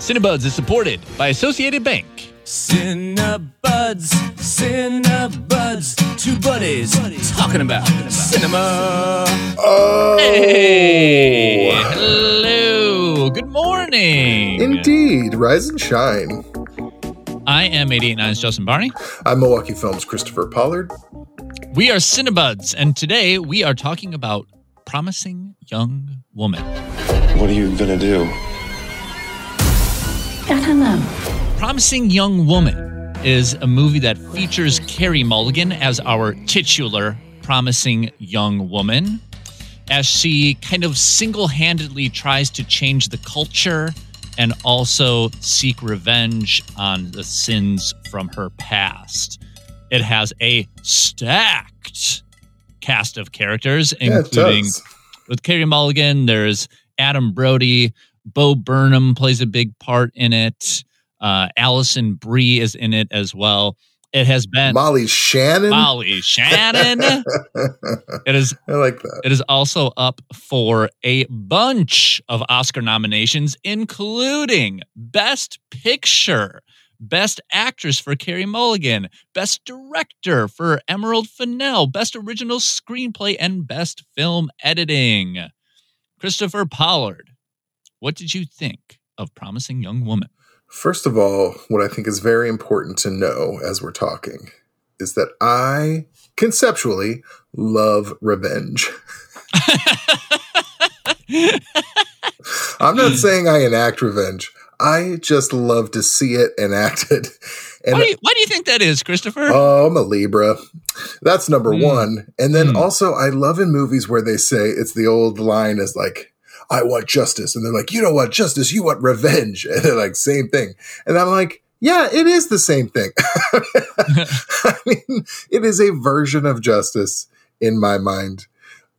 Cinebuds is supported by Associated Bank. Cinebuds, Cinebuds, two buddies talking about cinema. Oh, Hey, hello, good morning. indeed. Rise and shine. I am 889's Justin Barney. I'm Milwaukee Films Christopher Pollard. We are Cinebuds, and today we are talking about Promising Young Woman. What are you gonna do? I don't know. Promising Young Woman is a movie that features Carey Mulligan as our titular promising young woman as she kind of single handedly tries to change the culture and also seek revenge on the sins from her past. It has a stacked cast of characters, Yeah, including does. with Carey Mulligan, there's Adam Brody, Bo Burnham plays a big part in it. Uh, Alison Brie is in it as well. It has been Molly Shannon. Molly Shannon. it is I like that. it is also up for a bunch of Oscar nominations, including Best Picture, Best Actress for Carey Mulligan, Best Director for Emerald Fennell, Best Original Screenplay, and Best Film Editing. Christopher Pollard, what did you think of Promising Young Woman? First of all, what I think is very important to know as we're talking is that I conceptually love revenge. I'm not saying I enact revenge. I just love to see it enacted. And Why do, you, why do you think that is, Christopher? Oh, I'm a Libra. That's number Mm. one. And then Mm. also, I love in movies where they say it's the old line is like, I want justice. And they're like, you don't want justice, you want revenge. And they're like, same thing. And I'm like, yeah, it is the same thing. I mean, it is a version of justice in my mind.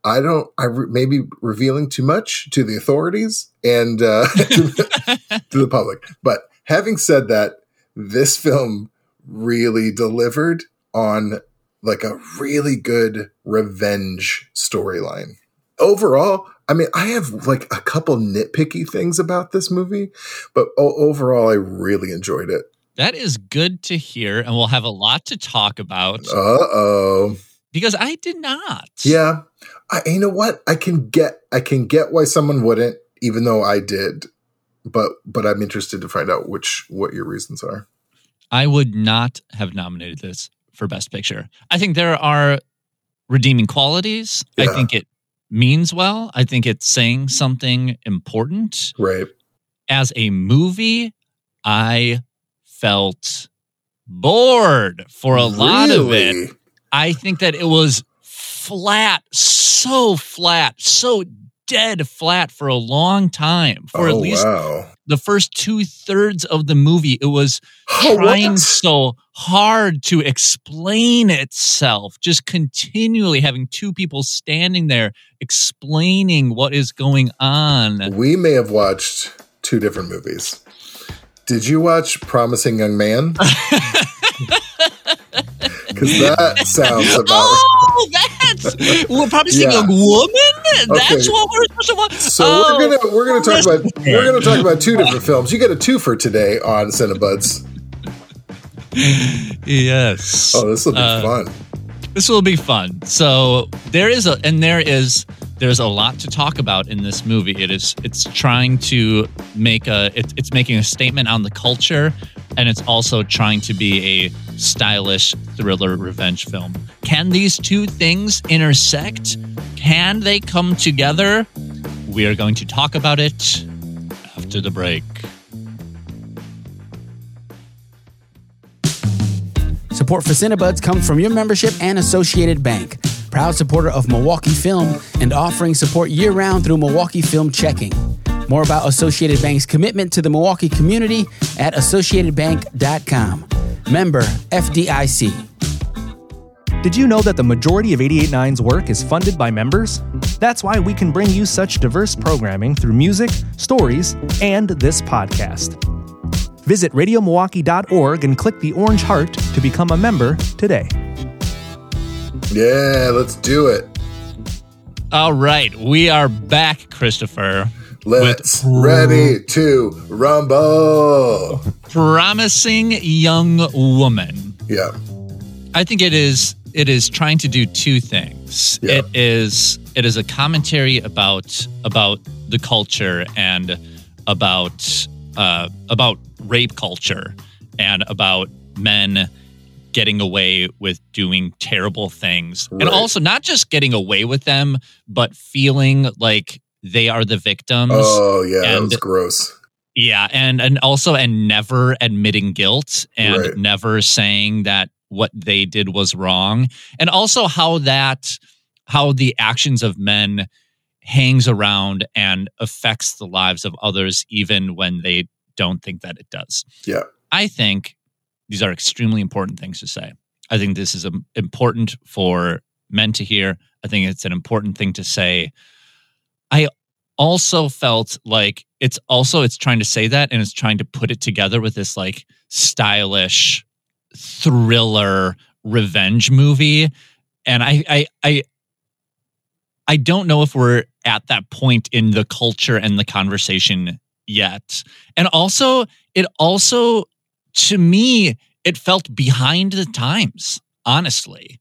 I don't, I re- maybe revealing too much to the authorities and uh, to, to the public. But having said that, this film really delivered on like a really good revenge storyline. Overall, I mean, I have like a couple nitpicky things about this movie, but overall, I really enjoyed it. that is good to hear, and we'll have a lot to talk about Uh oh. because I did not. Yeah. I, you know what? I can get, I can get why someone wouldn't, even though I did. But, but I'm interested to find out which, what your reasons are. I would not have nominated this for Best Picture. I think there are redeeming qualities. I think it means well. I think it's saying something important. Right. As a movie, I felt bored for a lot of it. I think that it was flat, so flat, so dead flat for a long time. For at oh, least wow. the first two thirds of the movie, it was Oh, trying what? so hard to explain itself, just continually having two people standing there explaining what is going on. We may have watched two different movies. Did you watch Promising Young Man? Because that sounds about Oh, that's we're probably seeing Yeah. a woman. That's Okay. what we're supposed to watch. So Oh, we're gonna we're gonna talk about listen. we're gonna talk about two different films. You get a two for today on Cinebuds. yes. Oh, this will be Uh, fun. this will be fun. So there is a and there is there's a lot to talk about in this movie. It is it's trying to make a it's it's making a statement on the culture and it's also trying to be a stylish thriller revenge film. Can these two things intersect? Can they come together? We are going to talk about it after the break. Support for Cinebuds comes from your membership and Associated Bank, proud supporter of Milwaukee Film and offering support year round through Milwaukee Film Checking. More about Associated Bank's commitment to the Milwaukee community at associatedbank.com. Member FDIC. Did you know that the majority of 889's work is funded by members? That's why we can bring you such diverse programming through music, stories, and this podcast. Visit radiomilwaukee.org and click the orange heart to become a member today. Yeah, let's do it. All right, we are back, Christopher. Let's ready to rumble. Promising young woman. Yeah. I think it is it is trying to do two things. Yeah. It is it is a commentary about about the culture and about uh, about rape culture and about men getting away with doing terrible things and also not just getting away with them but feeling like they are the victims Oh yeah, that And- was gross. yeah, and and also and never admitting guilt and Right. never saying that what they did was wrong. And also how that how the actions of men hangs around and affects the lives of others even when they don't think that it does. Yeah. I think these are extremely important things to say. I think this is um, important for men to hear. I think it's an important thing to say. I also felt like it's also it's trying to say that and it's trying to put it together with this like stylish thriller revenge movie and I I I I don't know if we're at that point in the culture and the conversation yet. And also it also to me it felt behind the times honestly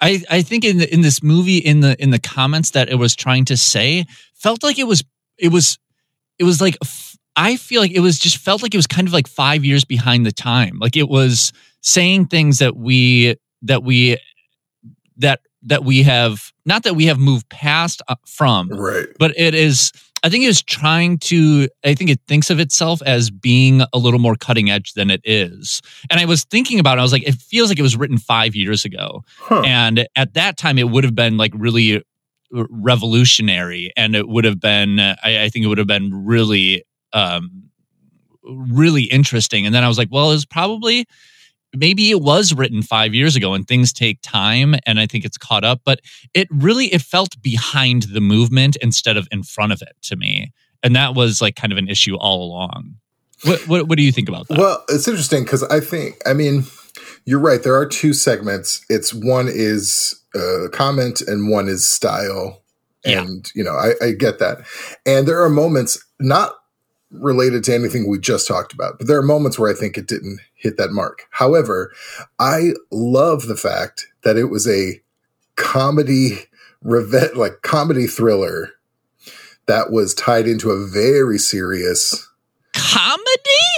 i i think in the, in this movie in the in the comments that it was trying to say felt like it was it was it was like I feel like it was just felt like it was kind of like 5 years behind the time like it was saying things that we that we that that we have not that we have moved past uh, from Right. but it is i think it is trying to i think it thinks of itself as being a little more cutting edge than it is. And i was thinking about it i was like it feels like it was written five years ago. Huh. and at that time it would have been like really revolutionary. And it would have been I, I think it would have been really um really interesting. And then i was like well it was probably maybe it was written five years ago and things take time and i think it's caught up but it really it felt behind the movement instead of in front of it to me and that was like kind of an issue all along what what, what do you think about that Well, it's interesting because I think, I mean, you're right. There are two segments. It's one is uh, comment and one is style. Yeah. And, you know, I, I get that. And there are moments not related to anything we just talked about, but there are moments where I think it didn't hit that mark. However, I love the fact that it was a comedy, reve- like comedy thriller that was tied into a very serious comedy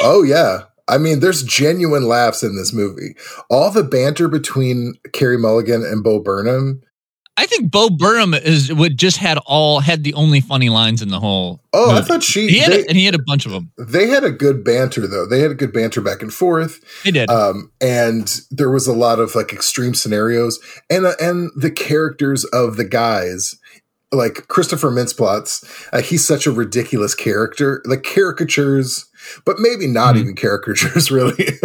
Oh yeah. I mean, there's genuine laughs in this movie. All the banter between Carey Mulligan and Bo Burnham. I think Bo Burnham is would just had all had the only funny lines in the whole. Oh, I thought she he had they, a, and he had a bunch of them. they had a good banter though. They had a good banter back and forth. He did. Um, and there was a lot of like extreme scenarios and uh, and the characters of the guys like Christopher Mintz-Plasse, uh, he's such a ridiculous character. The caricatures, but maybe not Mhm. even caricatures, really.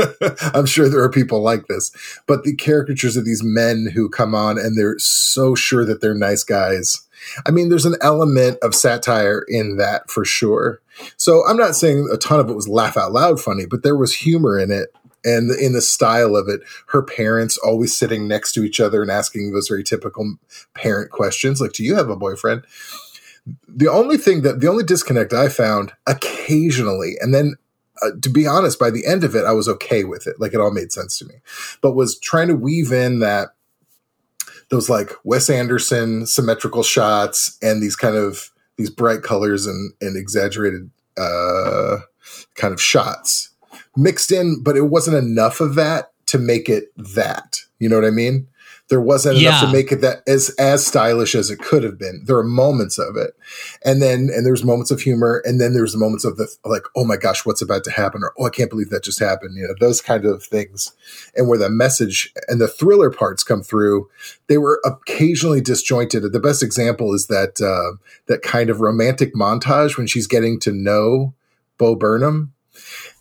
I'm sure there are people like this, but the caricatures of these men who come on and they're so sure that they're nice guys. I mean, there's an element of satire in that for sure. So I'm not saying a ton of it was laugh out loud funny, but there was humor in it and in the style of it. Her parents always sitting next to each other and asking those very typical parent questions like, Do you have a boyfriend? The only thing that the only disconnect I found occasionally, and then uh, to be honest, by the end of it, I was okay with it. Like it all made sense to me, but was trying to weave in that those like Wes Anderson symmetrical shots and these kind of these bright colors and, and exaggerated uh, kind of shots mixed in, but it wasn't enough of that to make it that. You know what I mean? There wasn't enough to make it that as as stylish as it could have been. There are moments of it, and then and there's moments of humor, and then there's moments of the like, oh my gosh, what's about to happen, or oh, I can't believe that just happened. You know, those kind of things, and where the message and the thriller parts come through, they were occasionally disjointed. The best example is that uh, that kind of romantic montage when she's getting to know Bo Burnham.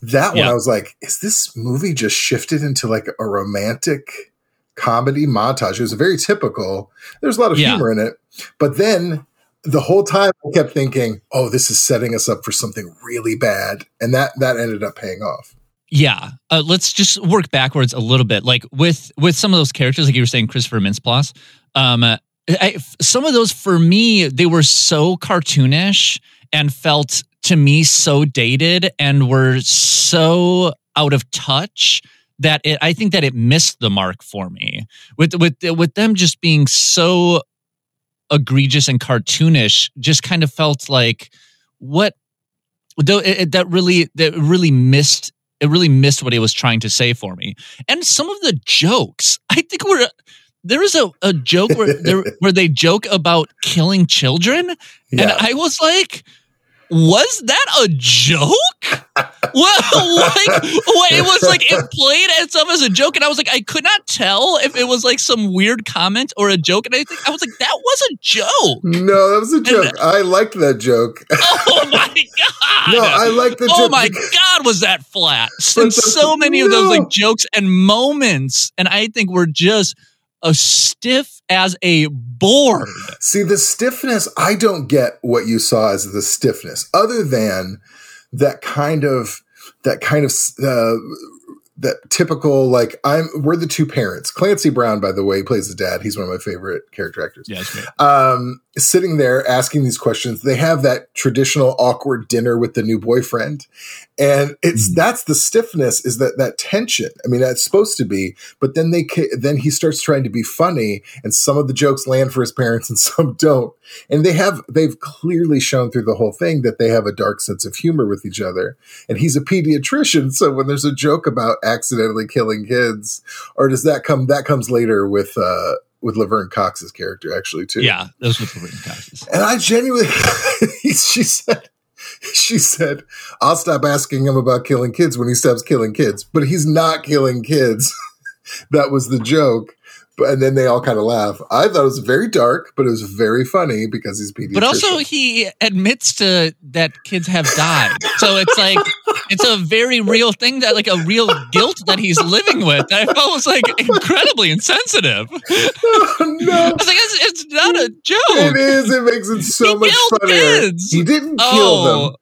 That one, Yeah. I was like, is this movie just shifted into like a romantic comedy montage? It was very typical. There's a lot of Yeah. humor in it, but then the whole time I kept thinking, oh, this is setting us up for something really bad, and that that ended up paying off. Yeah, uh, let's just work backwards a little bit. Like with with some of those characters, like you were saying, Christopher Mintz-Plasse. Um, I, some of those for me, they were so cartoonish and felt to me so dated and were so out of touch that it I think that it missed the mark for me. With with with them just being so egregious and cartoonish just kind of felt like what though it, it- that really that really missed it really missed what it was trying to say for me and some of the jokes i think were there was a, a joke where there, where they joke about killing children and i was like was that a joke well, like, well, it was like it played itself as a joke, and I was like, I could not tell if it was like some weird comment or a joke, and I think I was like, that was a joke. No, that was a joke. I liked that joke. Oh my god! No, I like the oh my god, was that flat? And so many of those like jokes and moments, and I think we're just as stiff as a board. See, the stiffness, I don't get what you saw as the stiffness, other than that kind of that kind of uh, that typical like I'm we're the two parents. Clancy Brown, by the way, plays the dad. He's one of my favorite character actors. Yes, um, sitting there asking these questions. They have that traditional awkward dinner with the new boyfriend, and it's that's the stiffness is that that tension. I mean, that's supposed to be, but then they then he starts trying to be funny, and some of the jokes land for his parents and some don't. And they have they've clearly shown through the whole thing that they have a dark sense of humor with each other. And he's a pediatrician, so when there's a joke about accidentally killing kids, or does that come that comes later with uh with Laverne Cox's character actually too. yeah, those were Laverne copies. And I genuinely, she said, she said, I'll stop asking him about killing kids when he stops killing kids, but he's not killing kids. that was the joke. But, and then they all kind of laugh. I thought it was very dark, but it was very funny because he's pediatrician. But also, he admits to that kids have died. So it's like it's a very real thing that, like, a real guilt that he's living with. That I felt was like incredibly insensitive. I no, was like, it's, it's not a joke. It is. It makes it so He much funnier. kids. He didn't kill Oh. them.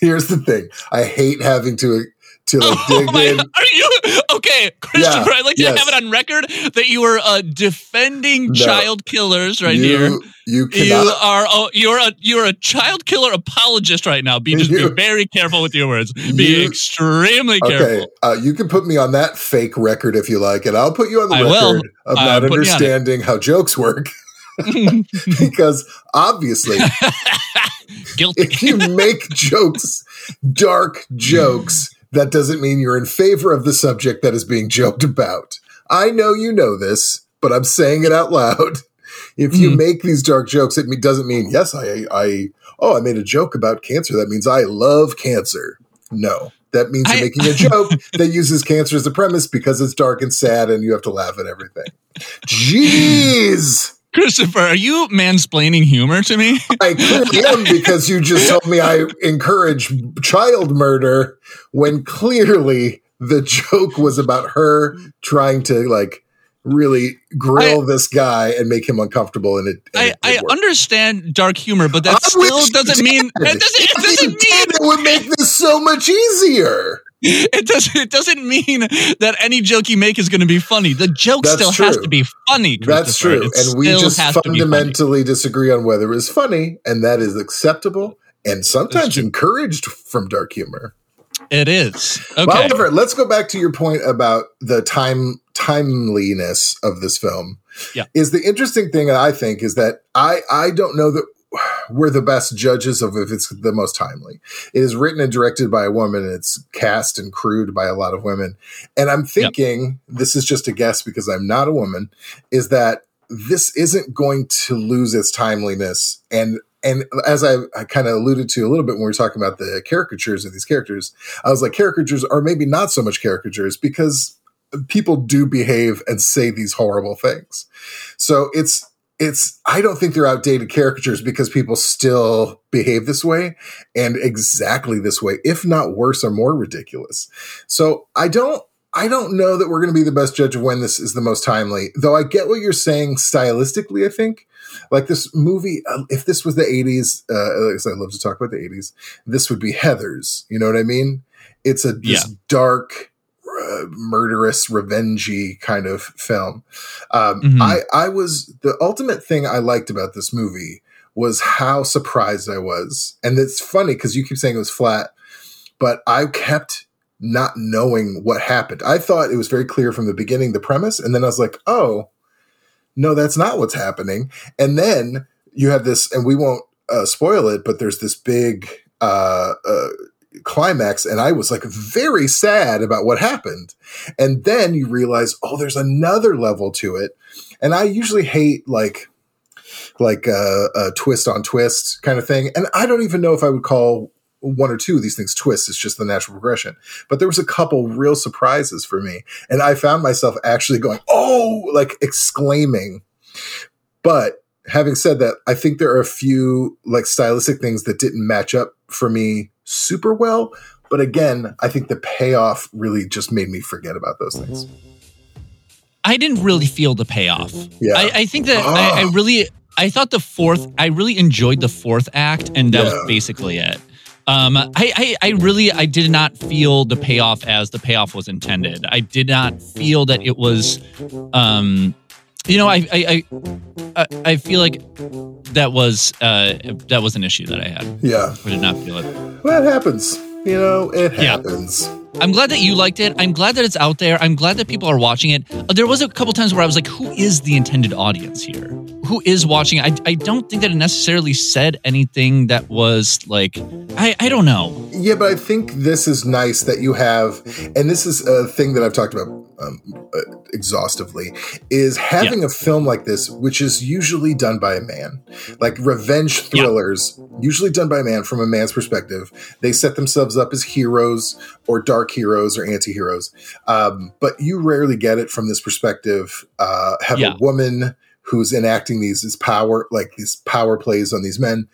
Here's the thing. I hate having to to like Oh dig in. God. Are you okay, Christopher? I'd like to yes. have it on record that you are uh, defending No. child killers right you, here. You You cannot. are oh, you're a you're a child killer apologist right now. Be just You- be very careful with your words. Be You- extremely Okay, careful. uh, you can put me on that fake record if you like, and I'll put you on the I record will. of not putting you on it. understanding how jokes work. because obviously, Guilty. if you make jokes, dark jokes, that doesn't mean you're in favor of the subject that is being joked about. I know you know this, but I'm saying it out loud. If you Mhm. make these dark jokes, it doesn't mean yes, I, I, oh, I made a joke about cancer. That means I love cancer. No, that means you're I- making a joke that uses cancer as a premise because it's dark and sad, and you have to laugh at everything. Jeez. Christopher, are you mansplaining humor to me? I clearly am because you just told me I encourage child murder when clearly the joke was about her trying to like really grill this guy and make him uncomfortable and it, and I, it I understand dark humor, but that I still doesn't mean it doesn't it doesn't mean it would make this so much easier. it doesn't it doesn't mean that any joke you make is going to be funny. The joke That's still has to be funny. That's true. It And we just fundamentally disagree on whether it's funny, and that is acceptable and sometimes encouraged from dark humor. It is okay. Well, However, let's go back to your point about the time timeliness of this film. Yeah. Is the interesting thing I think is that I I don't know that we're the best judges of if it's the most timely. It is written and directed by a woman and it's cast and crewed by a lot of women. And I'm thinking this is just a guess because I'm not a woman is that this isn't going to lose its timeliness and and as I, I kind of alluded to a little bit when we were talking about the caricatures of these characters, I was like, caricatures are maybe not so much caricatures because people do behave and say these horrible things. So it's it's I don't think they're outdated caricatures because people still behave this way and exactly this way, if not worse or more ridiculous. So I don't I don't know that we're going to be the best judge of when this is the most timely. Though I get what you're saying stylistically, I think. Like this movie, uh, if this was the 80s, uh, I said, I love to talk about the 80s, this would be Heathers. You know what I mean? It's a this Yeah. dark, uh, murderous, revengey kind of film. Um, Mhm. I, I was the ultimate thing I liked about this movie was how surprised I was. And it's funny because you keep saying it was flat, but I kept not knowing what happened. I thought it was very clear from the beginning, the premise. And then I was like, oh, no, that's not what's happening. And then you have this, and we won't uh, spoil it, but there's this big uh, uh, climax, and I was like very sad about what happened. And then you realize, oh, there's another level to it. And I usually hate like like a, a twist on twist kind of thing. And I don't even know if I would call one or two of these things twists. It's just the natural progression. But there was a couple real surprises for me. And I found myself actually going, oh, like exclaiming. But having said that, I think there are a few like stylistic things that didn't match up for me super well. But again, I think the payoff really just made me forget about those things. I didn't really feel the payoff. Yeah. I, I think that I, I Ah. really, I thought the fourth, I really enjoyed the fourth act, and that Yeah. was basically it. Um, I, I, I really, I did not feel the payoff as the payoff was intended. I did not feel that it was, um, you know, I, I, I, I- feel like that was, uh, that was an issue that I had. Yeah. I did not feel it. Well, it happens. You know, it Yeah. happens. I'm glad that you liked it. I'm glad that it's out there. I'm glad that people are watching it. There was a couple times where I was like, who is the intended audience here? Who is watching? I, I don't think that it necessarily said anything that was like, I, I don't know. Yeah, but I think this is nice that you have, and this is a thing that I've talked about um, uh, exhaustively, is having a film like this, which is usually done by a man, like revenge Yeah. thrillers, usually done by a man from a man's perspective. They set themselves up as heroes or dark heroes or anti-heroes, um, but you rarely get it from this perspective. Uh, have Yeah. a woman who's enacting these as power, like these power plays on these men.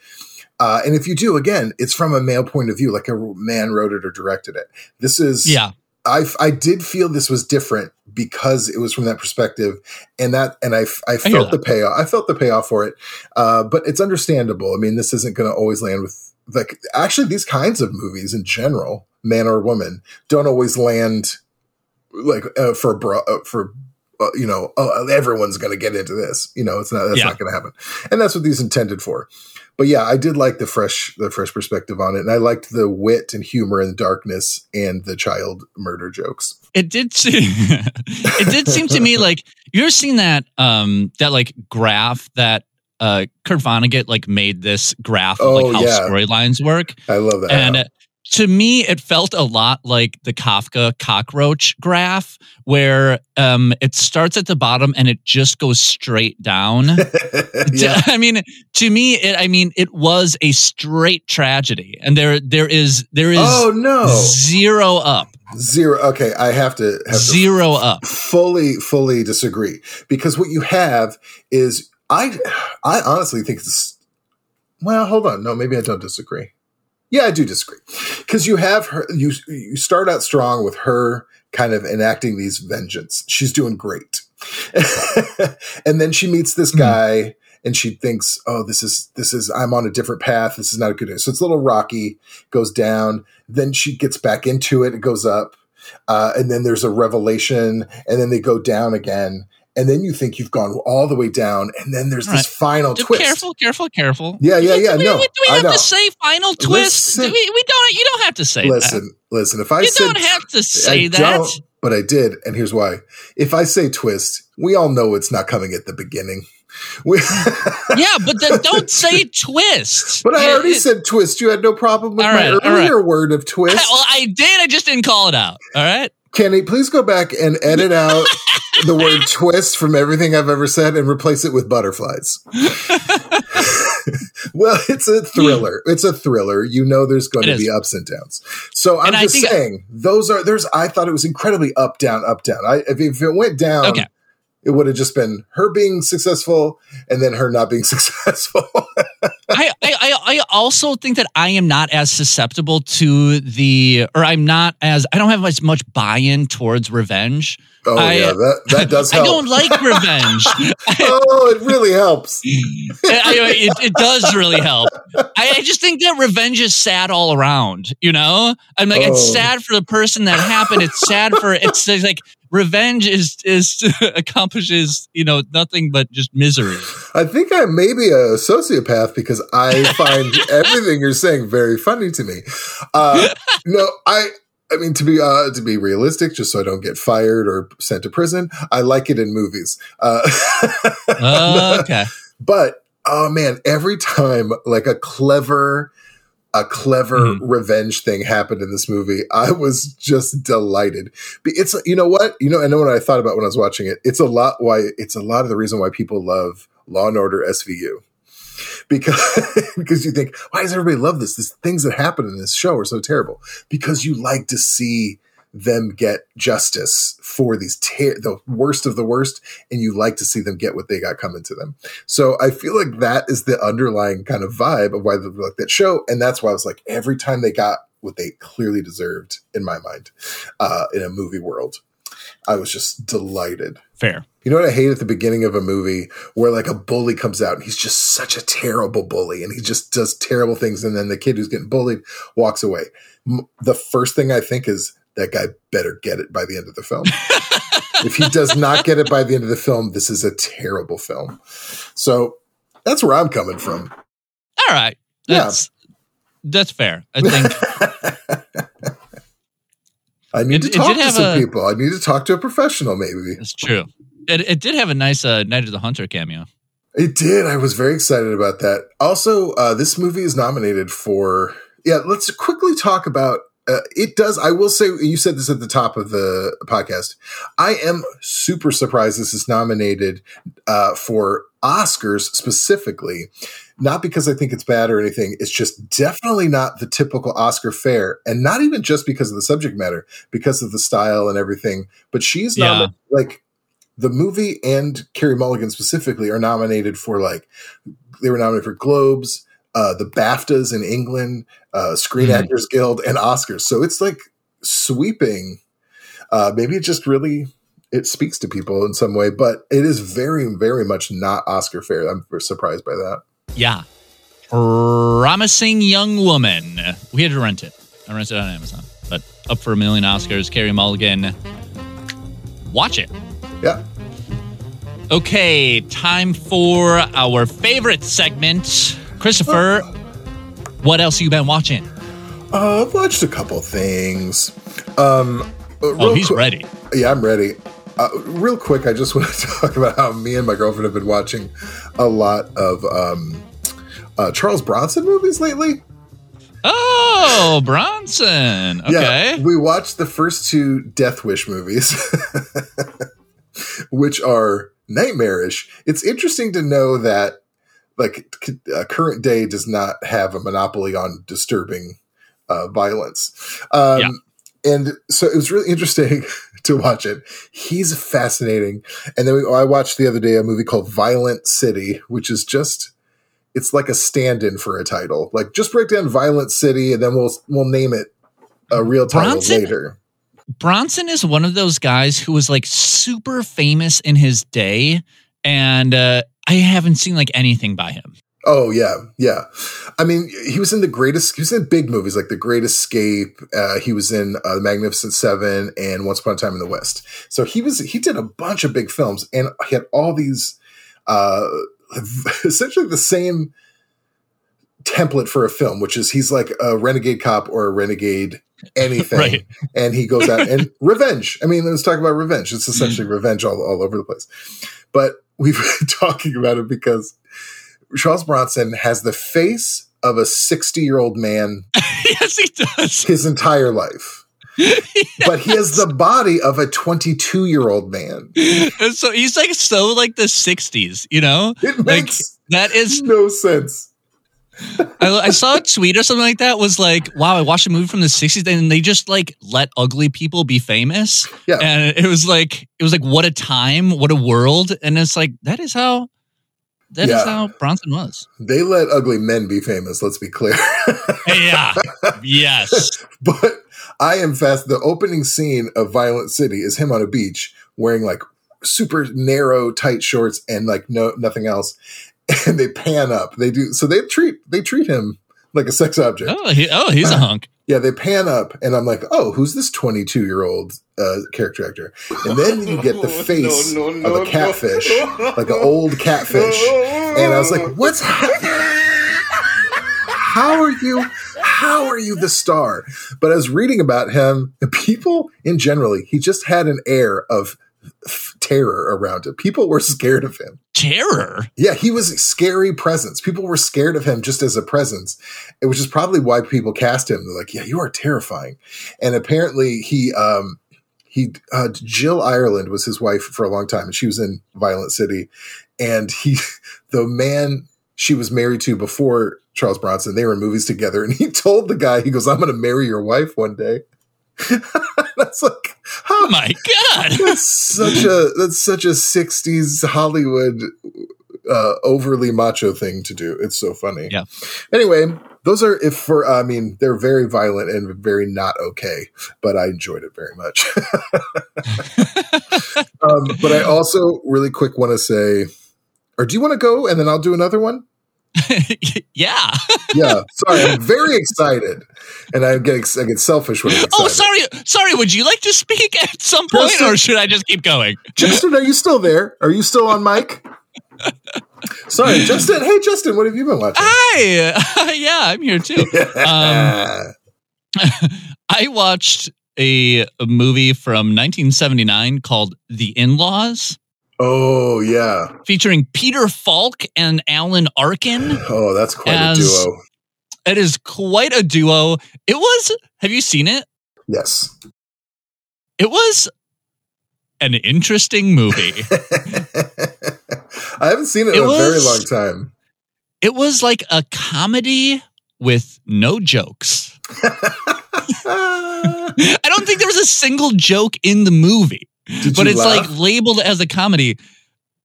Uh, and if you do, again, it's from a male point of view, like a man wrote it or directed it. This is, Yeah. I, I did feel this was different because it was from that perspective, and that, and I, I felt the payoff. I felt the payoff for it, uh, but it's understandable. I mean, this isn't going to always land with like actually these kinds of movies in general, man or woman, don't always land like uh, for bro, uh, for uh, you know uh, everyone's going to get into this. You know, it's not that's Yeah. not going to happen, and that's what these intended for. But yeah, I did like the fresh the fresh perspective on it, and I liked the wit and humor and darkness and the child murder jokes. It did seem, it did seem to me like you're seeing that, um, that like graph that, uh, Kurt Vonnegut like made this graph of Oh, like how yeah. storylines work. I love that. And to me, it felt a lot like the Kafka cockroach graph, where um, it starts at the bottom and it just goes straight down. yeah, I mean, to me, it, I mean, it was a straight tragedy, and there, there is, there is oh no, zero up, zero. Okay, I have to have to zero up. fully fully disagree because what you have is I I honestly think this. Well, hold on. No, maybe I don't disagree. Yeah, I do disagree because you have her. You you start out strong with her kind of enacting these vengeance. She's doing great, and then she meets this Hmm. guy. And she thinks, "Oh, this is this is I'm on a different path. This is not a good day." So it's a little rocky. Goes down. Then she gets back into it. It goes up. Uh, and then there's a revelation, and then they go down again, and then you think you've gone all the way down, and then there's Right. this final Just twist. Careful, careful, careful. Yeah, yeah, yeah, Do we, no, do we have to say final twist? Listen. Do we, we don't. You don't have to say Listen, listen. If I. You said don't have to say I that. but I did, and here's why. If I say twist, we all know it's not coming at the beginning. We, Yeah, but then don't say twist. but I already it- said twist. You had no problem with All my right, earlier word of twist. Well, I did. I just didn't call it out. All right. Kenny, please go back and edit out the word twist from everything I've ever said and replace it with butterflies. well, it's a thriller. It's a thriller. You know there's going It to be ups and downs. So I'm And just saying those are there's I thought it was incredibly up down up down. I if, if it went down Okay. it would have just been her being successful and then her not being successful. I, I, I also think that I am not as susceptible to the, or I'm not as, I don't have as much buy-in towards revenge. oh I- yeah, that that does help. I don't like revenge. oh, it really helps. It, it does really help. I, I just think that revenge is sad all around. You know, I'm like, Oh. it's sad for the person that happened. It's sad for it's like revenge is is accomplishes you know nothing but just misery. I think I may be a sociopath because I find everything you're saying very funny to me. Uh, no, I. I mean, to be uh, to be realistic, just so I don't get fired or sent to prison, I like it in movies. Uh, Uh, okay. but oh man, every time like a clever, a clever Mhm. revenge thing happened in this movie, I was just delighted. It's you know what you know. I know what I thought about when I was watching it. It's a lot why it's a lot of the reason why people love Law and Order SVU. Because because you think why does everybody love this? These things that happen in this show are so terrible. Because you like to see them get justice for these ter- the worst of the worst, and you like to see them get what they got coming to them. So I feel like that is the underlying kind of vibe of why they like that show, and that's why I was like, every time they got what they clearly deserved in my mind, uh, in a movie world, I was just delighted. Fair. You know what I hate at the beginning of a movie where like a bully comes out and he's just such a terrible bully and he just does terrible things and then the kid who's getting bullied walks away. M- The first thing I think is that guy better get it by the end of the film. if he does not get it by the end of the film, this is a terrible film. So that's where I'm coming from. All right. Yeah. That's that's fair. I think I need It- to talk to some a- people. I need to talk to a professional, maybe. it's true. It, it did have a nice uh, Night of the Hunter cameo. It did. I was very excited about that. Also, uh, this movie is nominated for. Yeah, let's quickly talk about. Uh, it does. I will say you said this at the top of the podcast. I am super surprised this is nominated uh, for Oscars specifically. Not because I think it's bad or anything. It's just definitely not the typical Oscar fare, and not even just because of the subject matter, because of the style and everything. But she's Yeah. nominated like the movie and Carey Mulligan specifically are nominated for like they were nominated for Globes, uh, the BAFTAs in England, uh, Screen Mhm. Actors Guild, and Oscars. So it's like sweeping. Uh, maybe it just really it speaks to people in some way, but it is very, very much not Oscar fare. I'm surprised by that. Yeah. Promising Young Woman. We had to rent it. I rented it on Amazon. But up for a million Oscars, Carey Mulligan. Watch it. Yeah. Okay, time for our favorite segment. Christopher, what else you been watching? Uh, I've watched a couple things. Um, uh, Oh, he's quick- ready. Yeah, I'm ready. Uh, real quick, I just want to talk about how me and my girlfriend have been watching a lot of um, uh, Charles Bronson movies lately. Oh, Bronson. Okay. Yeah, we watched the first two Death Wish movies, which are nightmarish. It's interesting to know that like uh, current day does not have a monopoly on disturbing uh, violence. Um, Yeah. And so it was really interesting to watch it. He's fascinating. And then we, I watched the other day a movie called Violent City, which is just it's like a stand-in for a title. Like just break down Violent City, and then we'll we'll name it a real title Bronson? later. Bronson is one of those guys who was like super famous in his day, and uh, I haven't seen like anything by him. Oh yeah, yeah. I mean, he was in the greatest. He was in big movies like The Great Escape. Uh, he was in uh, The Magnificent Seven and Once Upon a Time in the West. So he was. He did a bunch of big films, and he had all these, uh, essentially the same template for a film, which is he's like a renegade cop or a renegade anything, Right. and he goes out and revenge. I mean, let's talk about revenge. It's essentially revenge all, all over the place. But we've been talking about it because Charles Bronson has the face of a 60 year old man yes, he does. his entire life. But he has the body of a 22 year old man. And so he's like so like the '60s, you know. It Like makes that is. no sense. I, I saw a tweet or something like that. Was like, wow, I watched a movie from the '60s, and they just like let ugly people be famous. Yeah. and it was like, it was like, what a time, what a world, and it's like that is how. That is Yeah. how Bronson was. They let ugly men be famous, let's be clear. Yeah. yes. but I am fast. The opening scene of Violent City is him on a beach wearing like super narrow, tight shorts and like no nothing else. And they pan up. They do so they treat they treat him like a sex object. Oh, he, oh, he's a hunk. Yeah, they pan up, and I'm like, "Oh, who's this 22 year old uh, character actor?" And then you get the face no, no, of a catfish, like an old catfish, and I was like, "What's happening? How are you? How are you the star?" But I was reading about him. People in generally, he just had an air of terror around him. People were scared of him. Terror. Yeah, he was a scary presence. People were scared of him just as a presence, which is probably why people cast him. They're like, "Yeah, you are terrifying." And apparently, he um he uh, Jill Ireland was his wife for a long time, and she was in Violent City. And he, the man she was married to before Charles Bronson, they were in movies together, and he told the guy, he goes, "I'm going to marry your wife one day." That's like, Oh my god. that's such a that's such a 60s hollywood uh overly macho thing to do it's so funny Yeah. anyway those are if for i mean they're very violent and very not okay but i enjoyed it very much um but i also really quick want to say or do you want to go and then i'll do another one yeah. yeah sorry i'm very excited and i get i get selfish when excited Oh, sorry. Sorry. Would you like to speak at some point, Justin- or should I just keep going? Justin, are you still there? Are you still on mic? Sorry, Justin. Hey, Justin, what have you been watching? Hi. yeah, I'm here too. Um, I watched a, a movie from 1979 called The In Laws, oh yeah. featuring Peter Falk and Alan Arkin. Oh, that's quite a duo. It is quite a duo. It was. Have you seen it? Yes. It was an interesting movie. I haven't seen it, It in a very long time. it was like a comedy with no jokes. I don't think there was a single joke in the movie. Did but it's laugh? like labeled as a comedy.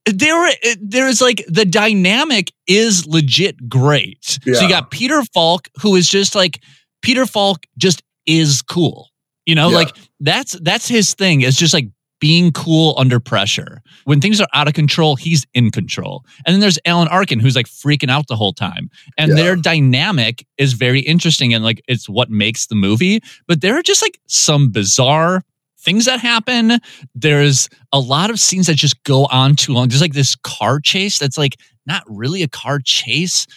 There, uh, there is like the dynamic is legit great. So you got Peter Falk, who is just like Peter Falk, just is cool. You know, Yeah. like that's that's his thing. It's just like being cool under pressure. When things are out of control, he's in control. And then there's Alan Arkin, who's like freaking out the whole time. And Yeah. their dynamic is very interesting and like it's what makes the movie. But there are just like some bizarre things that happen. There's a lot of scenes that just go on too long. There's like this car chase that's like not really a car chase,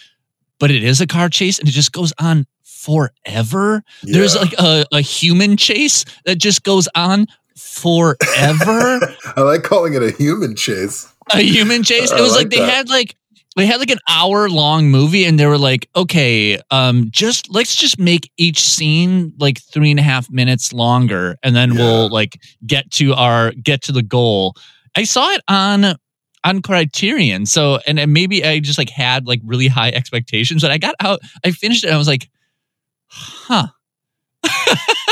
but it is a car chase and it just goes on forever. There's like a, a human chase that just goes on forever. I like calling it a human chase. a human chase. It was like, like they that. had like they had like an hour long movie and they were like, okay, um, just let's just make each scene like three and a half minutes longer, and then Yeah. we'll like get to our get to the goal. I saw it on on Criterion, so and then maybe I just like had like really high expectations, but I got out, I finished it, and I was like, huh.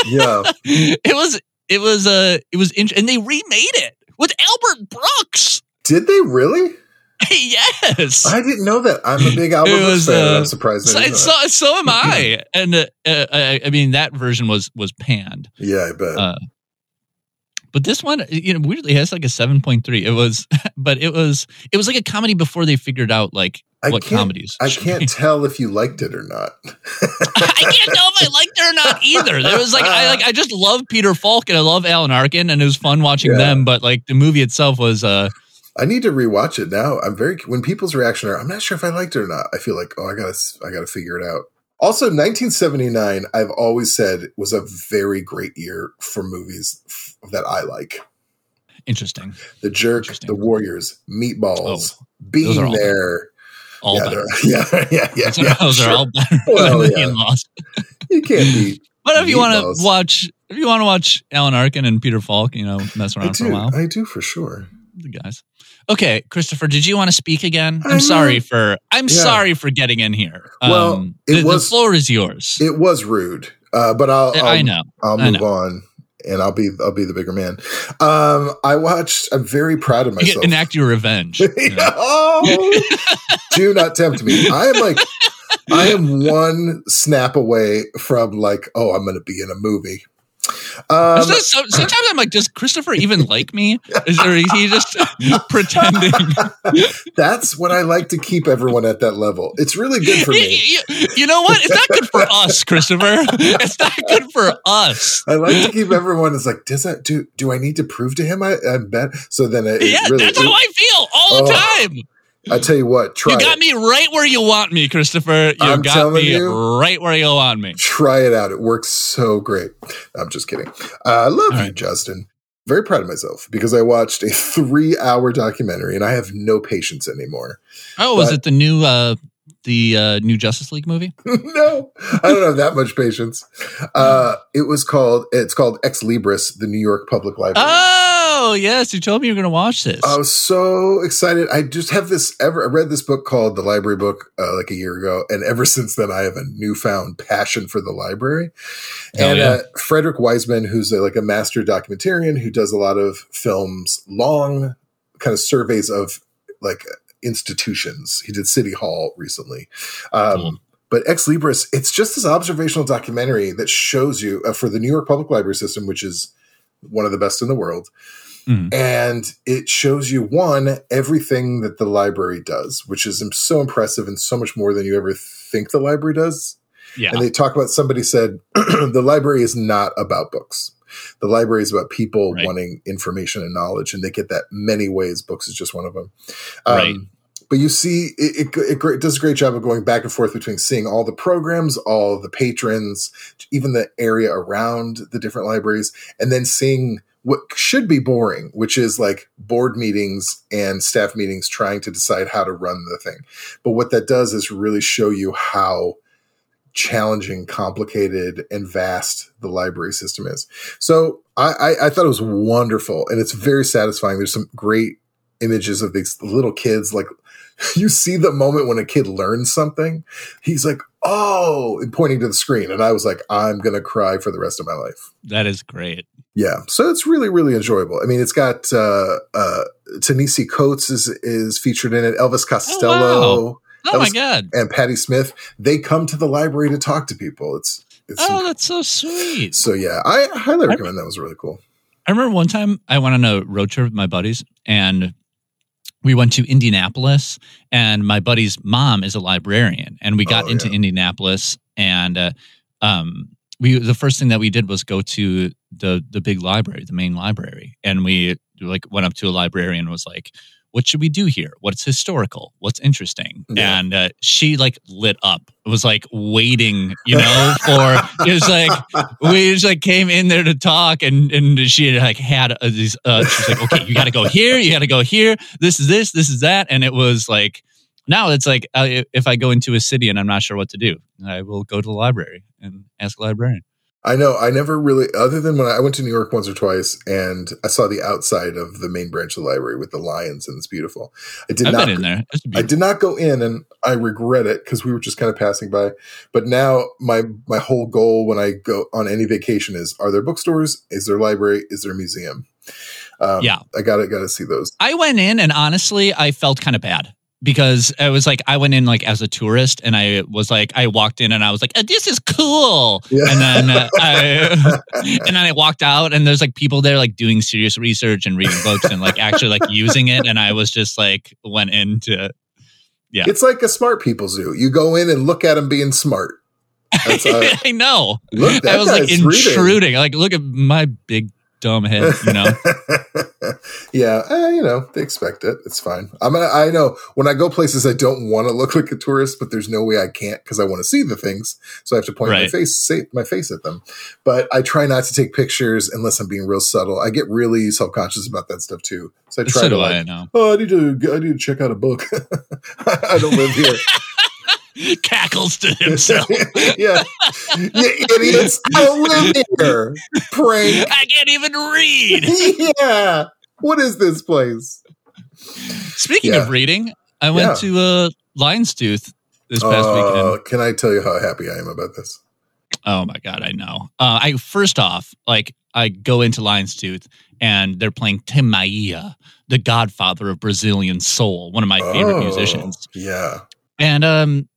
Yeah. it was it was uh it was int- and they remade it with Albert Brooks. Did they really? yes. I didn't know that. I'm a big Brooks was, fan. uh, I'm surprised. so, I didn't know so, so am I, and uh, uh, I, I mean that version was was panned, Yeah, I bet. uh, but this one, you know, weirdly has like a seven point three. It was, but it was it was like a comedy before they figured out like I what comedies. I can't be. tell if you liked it or not. I can't tell if I liked it or not either. There was like I like I just love Peter Falk and I love Alan Arkin, and it was fun watching Yeah. them. But like the movie itself was uh I need to rewatch it now. I'm very when people's reaction are, I'm not sure if I liked it or not. I feel like, oh, I gotta, I gotta figure it out. Also, 1979, I've always said was a very great year for movies f- that I like. interesting. The Jerk, Interesting. The Warriors, Meatballs, Oh, Being are all There. All yeah, better. yeah, yeah, yeah, Those are, yeah, those are all better Well, than yeah. You can't beat. But if you want to watch, if you want to watch Alan Arkin and Peter Falk, you know, mess I around for a while, I do for sure. the guys. Okay, Christopher, did you want to speak again? I'm sorry for I'm Yeah. sorry for getting in here. Well, um, it the, was- the floor is yours. It was rude, uh, but I'll, I'll I know. I'll move on, and I'll be I'll be the bigger man. Um, I watched. I'm very proud of You myself. enact your revenge. you know? oh, do not tempt me. I am like, I am one snap away from like, oh, I'm going to be in a movie. Um, So- so- sometimes I'm like, does Christopher even like me? Is or is he just pretending? that's what I like to keep everyone at that level. It's really good for me. You, you- you know what? It's not good for us, Christopher. It's not good for us. I like to keep everyone as like, does that do? Do I need to prove to him I, I'm bad? So then it, it yeah, really. that's how I feel all the Oh, time. I tell you what, try You got it. me right where you want me, Christopher. You I'm got telling me you. right where you want me. Try it out. It works so great. I'm just kidding. Uh, I love All you, right. Justin. Very proud of myself because I watched a three hour documentary and I have no patience anymore. Oh, was But- it the new uh the uh new Justice League movie? no, I don't have that much patience. Uh, it was called, it's called Ex Libris, the New York Public Library. Oh, yes, you told me you were going to watch this. I was so excited. I just have this ever. I read this book called The Library Book uh, like a year ago, and ever since then, I have a newfound passion for the library. Hell and yeah. uh, Frederick Wiseman, who's a, like a master documentarian who does a lot of films, long kind of surveys of like institutions. He did City Hall recently. Um, Cool. But Ex Libris, it's just this observational documentary that shows you uh, for the New York Public Library System, which is one of the best in the world Mhm. and it shows you one everything that the library does which is so impressive and so much more than you ever think the library does yeah. and they talk about somebody said the library is not about books the library is about people Right. wanting information and knowledge and they get that many ways books is just one of them Right. but you see it, it, it, it does a great job of going back and forth between seeing all the programs all the patrons even the area around the different libraries and then seeing what should be boring which is like board meetings and staff meetings trying to decide how to run the thing. But what that does is really show you how challenging complicated and vast the library system is. So I, I i thought it was wonderful and it's very satisfying. There's some great images of these little kids like you see the moment when a kid learns something he's like oh pointing to the screen and i was like i'm gonna cry for the rest of my life. That is great. Yeah so it's really really enjoyable i mean it's got uh uh Ta-Nehisi Coates is is featured in it Elvis Costello Oh That my was- god. and Patti Smith they come to the library to talk to people it's it's Oh, that's so sweet. so yeah I highly recommend that was really cool I remember one time I went on a road trip with my buddies and we went to Indianapolis and my buddy's mom is a librarian and we got Oh, into yeah. Indianapolis and uh, um we the first thing that we did was go to the the big library, the main library, and we like went up to a librarian and was like what should we do here? What's historical? What's interesting? Yeah. And uh, she like lit up. It was like waiting, you know, for it was like we just like came in there to talk and and she had like had uh, these uh she's like okay you got to go here you got to go here this is this this is that and it was like now it's like uh, if i go into a city and i'm not sure what to do i will go to the library and ask a librarian I know. I never really, other than when I went to New York once or twice, and I saw the outside of the main branch of the library with the lions, and it's beautiful. I did i've not. in there I did not go in, and I regret it because we were just kind of passing by. But now my my whole goal when I go on any vacation is: Are there bookstores? Is there a library? Is there a museum? Um, Yeah. I gotta gotta see those. I went in and honestly, I felt kind of bad because it was like I went in like as a tourist and I was like I walked in and I was like "Uh, this is cool Yeah. and then uh, I and then I walked out and there's like people there like doing serious research and reading books and like actually like using it and I was just like went into yeah. It's like a smart people zoo. You go in and look at them being smart. Uh, I know look. I was like guy's reading. intruding like look at my big dumb head you know yeah, eh, you know they expect it. It's fine. I'm gonna. I know when I go places, I don't want to look like a tourist, but there's no way I can't because I want to see the things. So I have to point my face, say my face at them. But I try not to take pictures unless I'm being real subtle. I get really self conscious about that stuff too. So I try so to I like. know Oh, I need to. I need to check out a book. I don't live here. cackles to himself yeah, you idiots! I don't live here. Prank. I can't even read yeah. What is this place? Speaking Yeah. of reading, I went Yeah. to uh, Lion's Tooth this past Uh, weekend. Can I tell you how happy I am about this? Oh my god, I know. Uh, I first off, like I go into Lion's Tooth and they're playing Tim Maia, the godfather of Brazilian soul, one of my favorite Oh, musicians, Yeah. and um,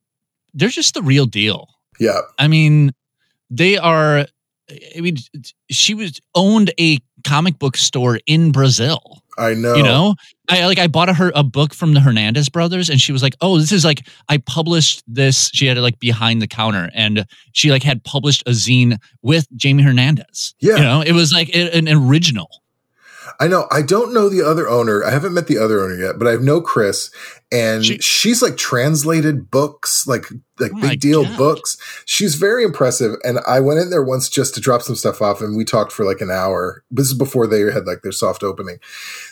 they're just the real deal. Yeah. I mean, they are I mean, she was owned a comic book store in Brazil. I know. You know, I like I bought a, her a book from the Hernandez brothers, and she was like, "Oh, this is like I published this." She had it like behind the counter, and she like had published a zine with Jaime Hernandez. Yeah. you know, it was like a- an original. I know. I don't know the other owner. I haven't met the other owner yet, but I know Chris, and She- she's like translated books, like like Oh big deal God. books. She's very impressive. And I went in there once just to drop some stuff off, and we talked for like an hour. This is before they had like their soft opening.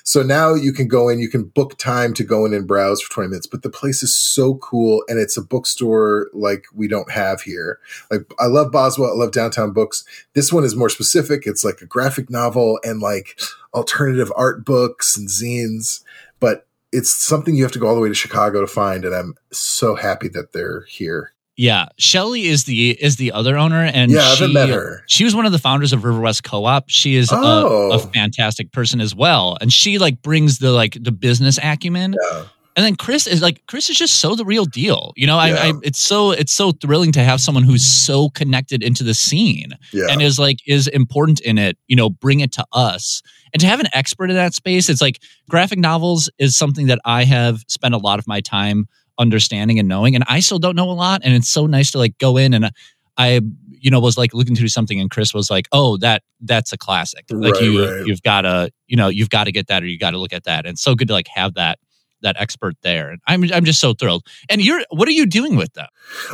So now you can go in, you can book time to go in and browse for 20 minutes. But the place is so cool, and it's a bookstore like we don't have here. Like I love Boswell, I love downtown books. This one is more specific. It's like a graphic novel and like alternative art books and zines, but it's something you have to go all the way to Chicago to find. And I'm so happy that they're here. Yeah, Shelly is the is the other owner, and Yeah, she, met her. She was one of the founders of Riverwest Co-op. She is Oh. a, a oh. fantastic person as well, and she like brings the like the business acumen. Yeah. And then Chris is like Chris is just so the real deal. You know, I, I it's so it's so thrilling to have someone who's so connected into the scene Yeah. and is like is important in it. You know, bring it to us and to have an expert in that space. It's like graphic novels is something that I have spent a lot of my time understanding and knowing, and I still don't know a lot. And it's so nice to like go in and I you know was like looking through something and Chris was like, "Oh, that that's a classic. Like Right, you right. you've got to you know you've got to get that or you got to look at that." And it's so good to like have that that expert there. I'm I'm just so thrilled. And you're what are you doing with them?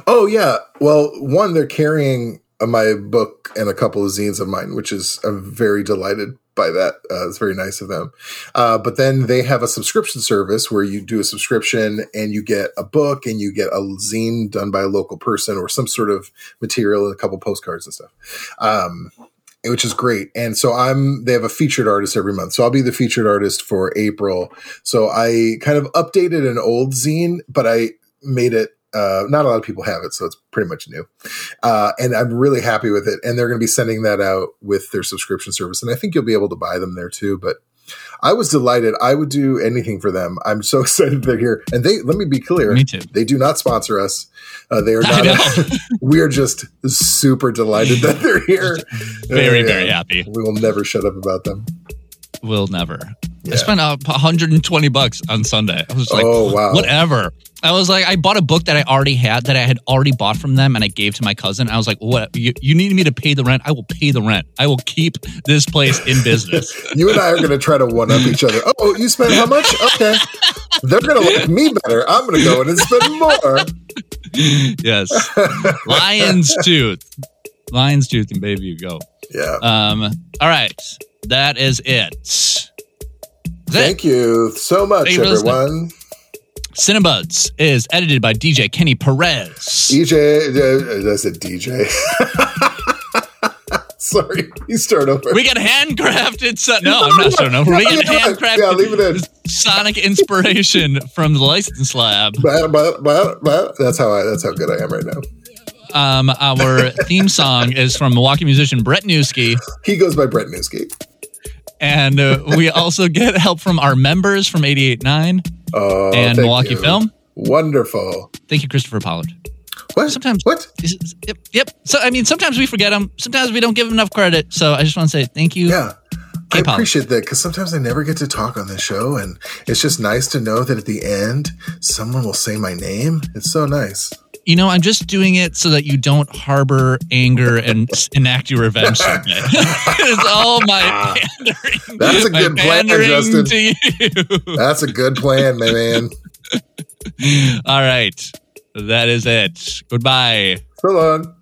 Oh yeah. Well, one, they're carrying my book and a couple of zines of mine, which is I'm very delighted by that. Uh, it's very nice of them. Uh, but then they have a subscription service where you do a subscription and you get a book and you get a zine done by a local person or some sort of material and a couple postcards and stuff. Um, which is great. And so I'm they have a featured artist every month. So I'll be the featured artist for April. So I kind of updated an old zine, but I made it uh, not a lot of people have it, so it's pretty much new. Uh, and I'm really happy with it. And they're going to be sending that out with their subscription service. And I think you'll be able to buy them there too. But I was delighted. I would do anything for them. I'm so excited they're here. And they, let me be clear, Me too. they do not sponsor us. Uh, they are not. we are just super delighted that they're here. Very, Uh, very happy. We will never shut up about them. Will never. Yeah. I spent uh, 120 bucks on Sunday. I was like, Oh, wow. whatever. I was like, I bought a book that I already had that I had already bought from them and I gave to my cousin. I was like, what? You, you need me to pay the rent? I will pay the rent. I will keep this place in business. You and I are going to try to one up each other. Oh, you spent how much? Okay. They're going to like me better. I'm going to go in and spend more. yes. Lion's Tooth. Lion's Tooth and Baby You Go. Yeah. Um, all right. That is it. That's it. Thank you so much, Thank everyone. Cinebuds is edited by DJ Kenny Perez. DJ, uh, I said DJ. Sorry, you start over. We got handcrafted. So- no, I'm not starting over. We got handcrafted. yeah, leave it in. Sonic inspiration from the License Lab. Bah, bah, bah. That's how I. That's how good I am right now. Um, our theme song is from Milwaukee musician Brett Newski, He goes by Brett Newski. And uh, we also get help from our members from 88.9 Oh, and Milwaukee you. Film. Wonderful. Thank you, Christopher Pollard. What? Sometimes What? Yep, yep. So I mean, sometimes we forget them. Sometimes we don't give them enough credit. So I just want to say thank you. Yeah. I appreciate that because sometimes I never get to talk on this show, and it's just nice to know that at the end someone will say my name. It's so nice. You know, I'm just doing it so that you don't harbor anger and enact your revenge someday. it's all my ah. pandering. That's a good plan, Justin. That's a good plan, my man. all right. That is it. Goodbye. So long.